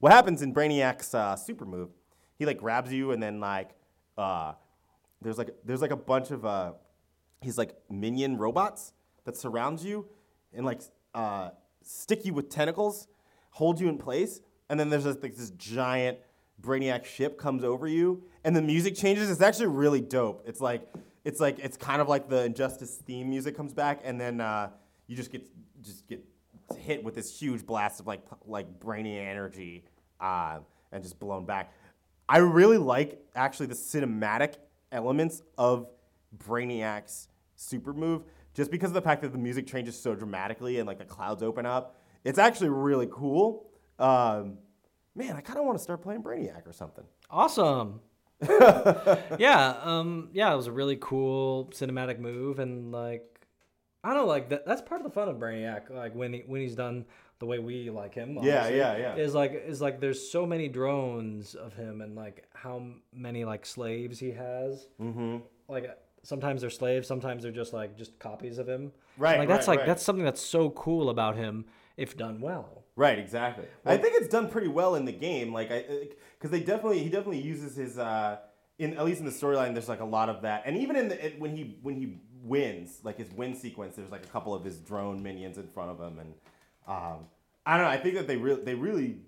what happens in Brainiac's uh, super move? He like grabs you and then like uh, there's like there's like a bunch of uh, he's like minion robots that surround you and like uh, stick you with tentacles, hold you in place, and then there's this, like, this giant Brainiac ship comes over you, and the music changes. It's actually really dope. It's like it's like it's kind of like the Injustice theme music comes back, and then uh, you just get just get hit with this huge blast of like like brainy energy uh, and just blown back. I really like actually the cinematic elements of Brainiac's super move, just because of the fact that the music changes so dramatically and like the clouds open up. It's actually really cool. Um, man, I kind of want to start playing Brainiac or something. Awesome. yeah, um, yeah, it was a really cool cinematic move, and like, I don't like that. That's part of the fun of Brainiac. Like when he when he's done the way we like him. Yeah, yeah, yeah. Is like is like there's so many drones of him, and like how many like slaves he has. Mm-hmm. Like sometimes they're slaves, sometimes they're just like just copies of him. Right, Like that's right, like right. that's something that's so cool about him if done well. Right, exactly. I think it's done pretty well in the game, like I, because they definitely he definitely uses his uh, in at least in the storyline, there's like a lot of that, and even in the it, when he when he wins, like his win sequence, there's like a couple of his drone minions in front of him, and um, I don't know. I think that they really they really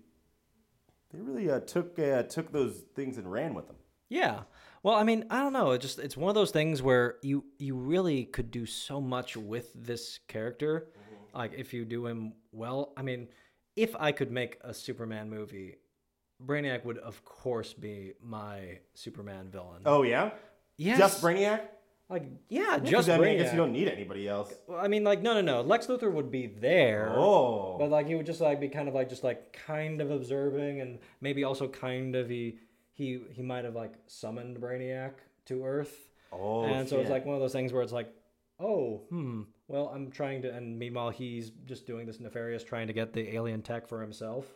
they really uh, took uh, took those things and ran with them. Yeah. Well, I mean, I don't know. It just it's one of those things where you you really could do so much with this character. Like if you do him well. I mean, if I could make a Superman movie, Brainiac would of course be my Superman villain. Oh yeah, yes. just Brainiac. Like yeah, Just I, mean, I guess you don't need anybody else. Well, I mean, like no, no, no. Lex Luthor would be there. Oh. But like he would just like be kind of like just like kind of observing and maybe also kind of he he he might have like summoned Brainiac to Earth. Oh, And so it's like one of those things where it's like, oh, hmm. Well, I'm trying to, and meanwhile he's just doing this nefarious, trying to get the alien tech for himself.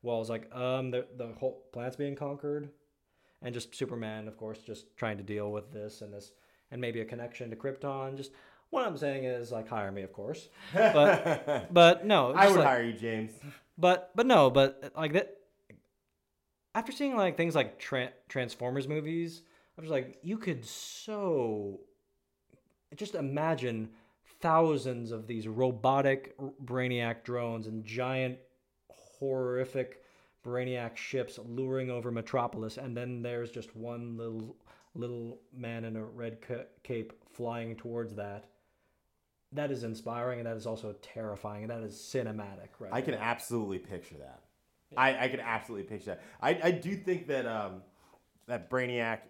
While it's like, um, the the whole planet's being conquered, and just Superman, of course, just trying to deal with this and this, and maybe a connection to Krypton. Just what I'm saying is like, hire me, of course. But but no, I would like- hire you, James. but but no, but like that. After seeing like things like tra- Transformers movies, I was like, you could so just imagine thousands of these robotic Brainiac drones and giant, horrific Brainiac ships luring over Metropolis, and then there's just one little little man in a red ca- cape flying towards that. That is inspiring, and that is also terrifying, and that is cinematic, right? I can absolutely picture that. I, I can absolutely picture that. I, I do think that um, that Brainiac.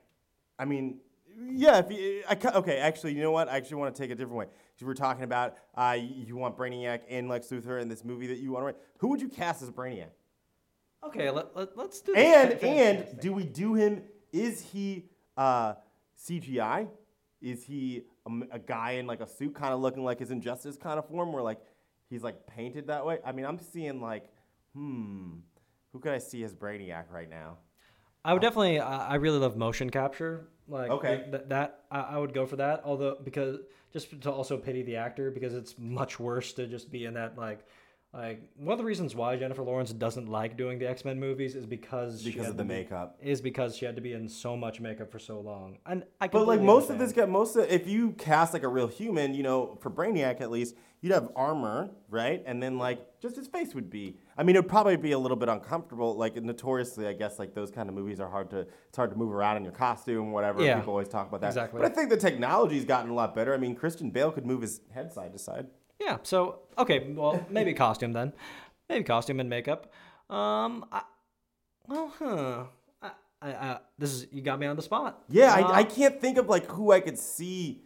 I mean, yeah. If you, I, okay, actually, you know what? I actually want to take a different way. Because we're talking about uh, you, want Brainiac and Lex Luthor in this movie that you want to write. Who would you cast as Brainiac? Okay, let, let, let's do this. And and do we do him? Is he uh, CGI? Is he a guy in like a suit, kind of looking like his Injustice kind of form, where like he's like painted that way? I mean, I'm seeing like, hmm, who could I see as Brainiac right now? I would definitely. I I really love motion capture. Like Okay. th- that I, I would go for that. Although because just to also pity the actor because it's much worse to just be in that like. Like one of the reasons why Jennifer Lawrence doesn't like doing the X Men movies is because Because of the be- makeup. is because she had to be in so much makeup for so long. And I But like most of this guy, most of if you cast like a real human, you know, for Brainiac at least, you'd have armor, right? And then like just his face would be. I mean, it'd probably be a little bit uncomfortable. Like notoriously, I guess like those kind of movies are hard to. It's hard to move around in your costume, whatever. Yeah. People always talk about that. Exactly. But I think the technology's gotten a lot better. I mean, Christian Bale could move his head side to side. Yeah. So okay, well maybe costume then, maybe costume and makeup. Um, I, well, huh. I, I, I, this is you got me on the spot. Yeah, Uh, I, I can't think of like who I could see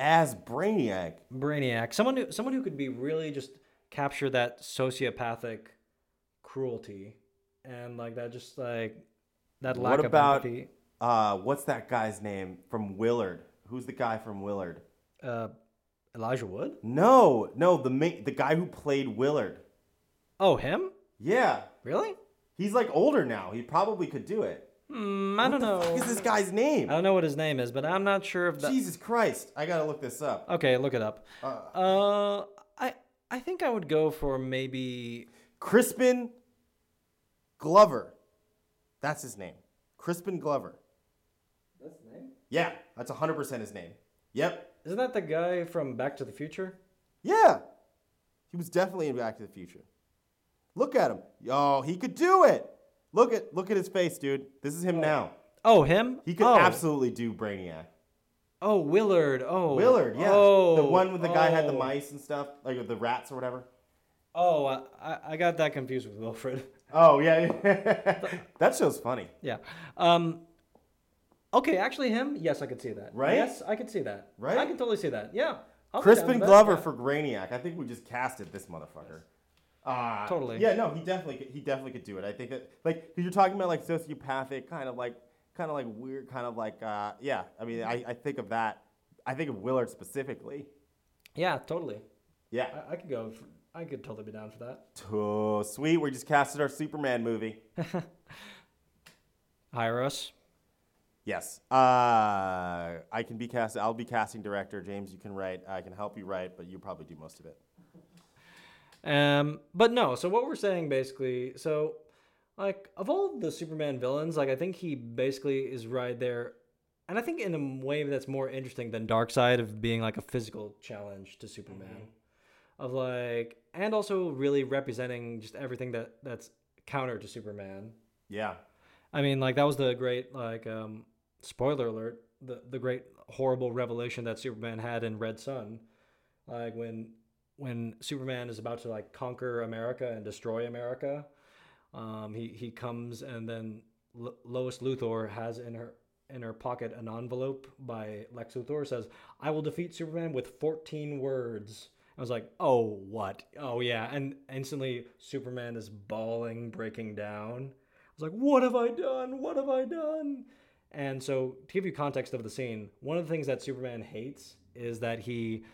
as Brainiac. Brainiac, someone who someone who could be really just capture that sociopathic cruelty and like that, just like that lack what of about empathy. uh, what's that guy's name from Willard? Who's the guy from Willard? Uh, Elijah Wood. No, no, the ma- the guy who played Willard. Oh, him? Yeah, Really? he's like older now. He probably could do it. Mm, I don't know. What is this guy's name? I don't know what his name is, but I'm not sure if that. Jesus Christ! I gotta look this up. Okay, look it up. Uh, I I think I would go for maybe Crispin Glover. That's his name. Crispin Glover. That's his name. Yeah, that's 100% his name. Yep. Isn't that the guy from Back to the Future? Yeah. He was definitely in Back to the Future. Look at him. Oh, he could do it. Look at look at his face, dude. This is him now. Oh, him? He could oh. absolutely do Brainiac. Oh, Willard. Oh, Willard, yeah. Oh, the one with the guy had the oh. mice and stuff, like the rats or whatever. Oh, I- I, I got that confused with Wilfred. Oh yeah, that show's funny. yeah. Um. Okay, actually, him. Yes, I could see that. Right? Yes, I could see that. Right? I can totally see that. Yeah. I'll Crispin that, Glover for Brainiac. I think we just casted this motherfucker. Uh, Totally. Yeah, no, he definitely could, he definitely could do it. I think that like because you're talking about like sociopathic, kind of like kind of like weird, kind of like uh, yeah. I mean, I, I think of that. I think of Willard specifically. Yeah, totally. Yeah. I, I could go. For, I could totally be down for that. Oh, sweet. We just casted our Superman movie. Hire us. Yes. Uh, I can be cast. I'll be casting director. James, you can write. I can help you write, but you probably do most of it. Um, but no. So what we're saying basically, so like of all the Superman villains, like I think he basically is right there, and I think in a way that's more interesting than Darkseid of being like a physical challenge to Superman, of like, and also really representing just everything that that's counter to Superman. Yeah. I mean, like that was the great like um, spoiler alert, the the great horrible revelation that Superman had in Red Son, like when when Superman is about to like conquer America and destroy America, um, he he comes and then Lo- Lois Luthor has in her in her pocket an envelope by Lex Luthor says, "I will defeat Superman with 14 words." I was like, "Oh, what? Oh yeah!" And instantly, Superman is bawling, breaking down. I was like, "What have I done? What have I done?" And so, to give you context of the scene, one of the things that Superman hates is that he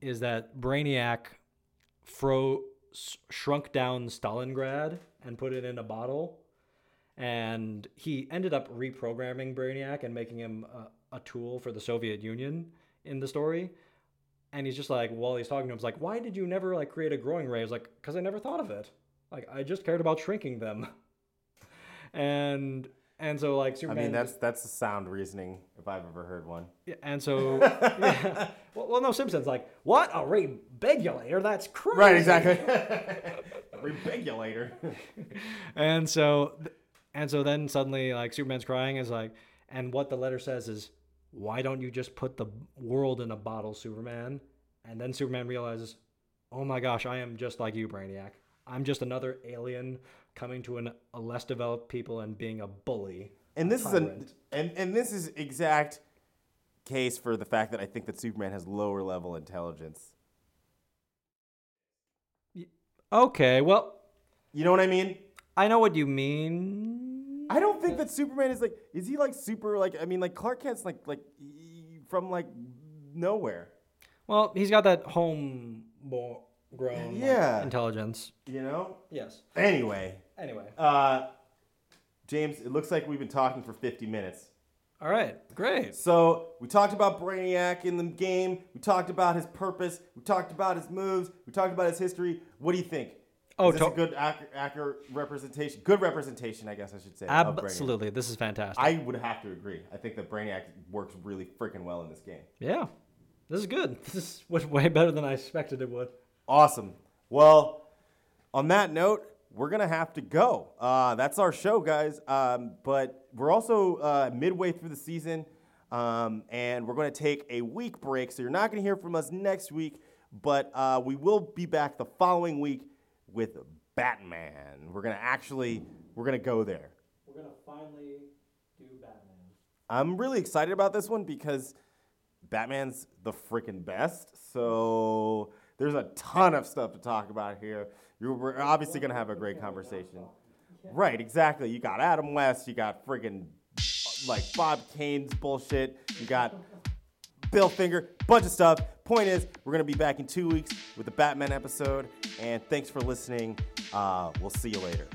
is that Brainiac fro shrunk down Stalingrad and put it in a bottle, and he ended up reprogramming Brainiac and making him a, a tool for the Soviet Union in the story. And he's just like, while he's talking to him, he's like, "Why did you never like create a growing ray?" Was like, "Cause I never thought of it. Like, I just cared about shrinking them." and and so like Superman. I mean, that's that's a sound reasoning if I've ever heard one. Yeah, and so, yeah. well, well, no, Simpsons like what a rebigulator. That's crazy. Right, exactly. Regulator. And so, and so then suddenly, like Superman's crying is like, and what the letter says is, why don't you just put the world in a bottle, Superman? And then Superman realizes, oh my gosh, I am just like you, Brainiac. I'm just another alien coming to an, a less developed people and being a bully. And this is an and and this is exact case for the fact that I think that Superman has lower level intelligence. Okay, well, You know what I mean? I know what you mean. I don't think that Superman is like is he like super like I mean like Clark Kent's like like from like nowhere. Well, he's got that home grown Yeah. intelligence. You know? Yes. Anyway, Anyway. uh James, it looks like we've been talking for 50 minutes. All right. Great. So we talked about Brainiac in the game. We talked about his purpose. We talked about his moves. We talked about his history. What do you think? Oh, is this to- a good, ac- accurate representation? Good representation, I guess I should say. Absolutely. This is fantastic. I would have to agree. I think that Brainiac works really freaking well in this game. yeah. This is good. This is way better than I expected it would. Awesome. Well, on that note, we're gonna have to go. Uh, that's our show, guys. Um, but we're also uh, midway through the season, um, and we're gonna take a week break. So you're not gonna hear from us next week, but uh, we will be back the following week with Batman. We're gonna actually we're gonna go there. We're going to finally do Batman. I'm really excited about this one because Batman's the freaking best. So there's a ton of stuff to talk about here. You're, obviously going to have a great conversation. Right, exactly. You got Adam West, you got freaking like Bob Kane's bullshit, you got Bill Finger, bunch of stuff. Point is, we're going to be back in two weeks with the Batman episode. And thanks for listening. Uh, we'll see you later.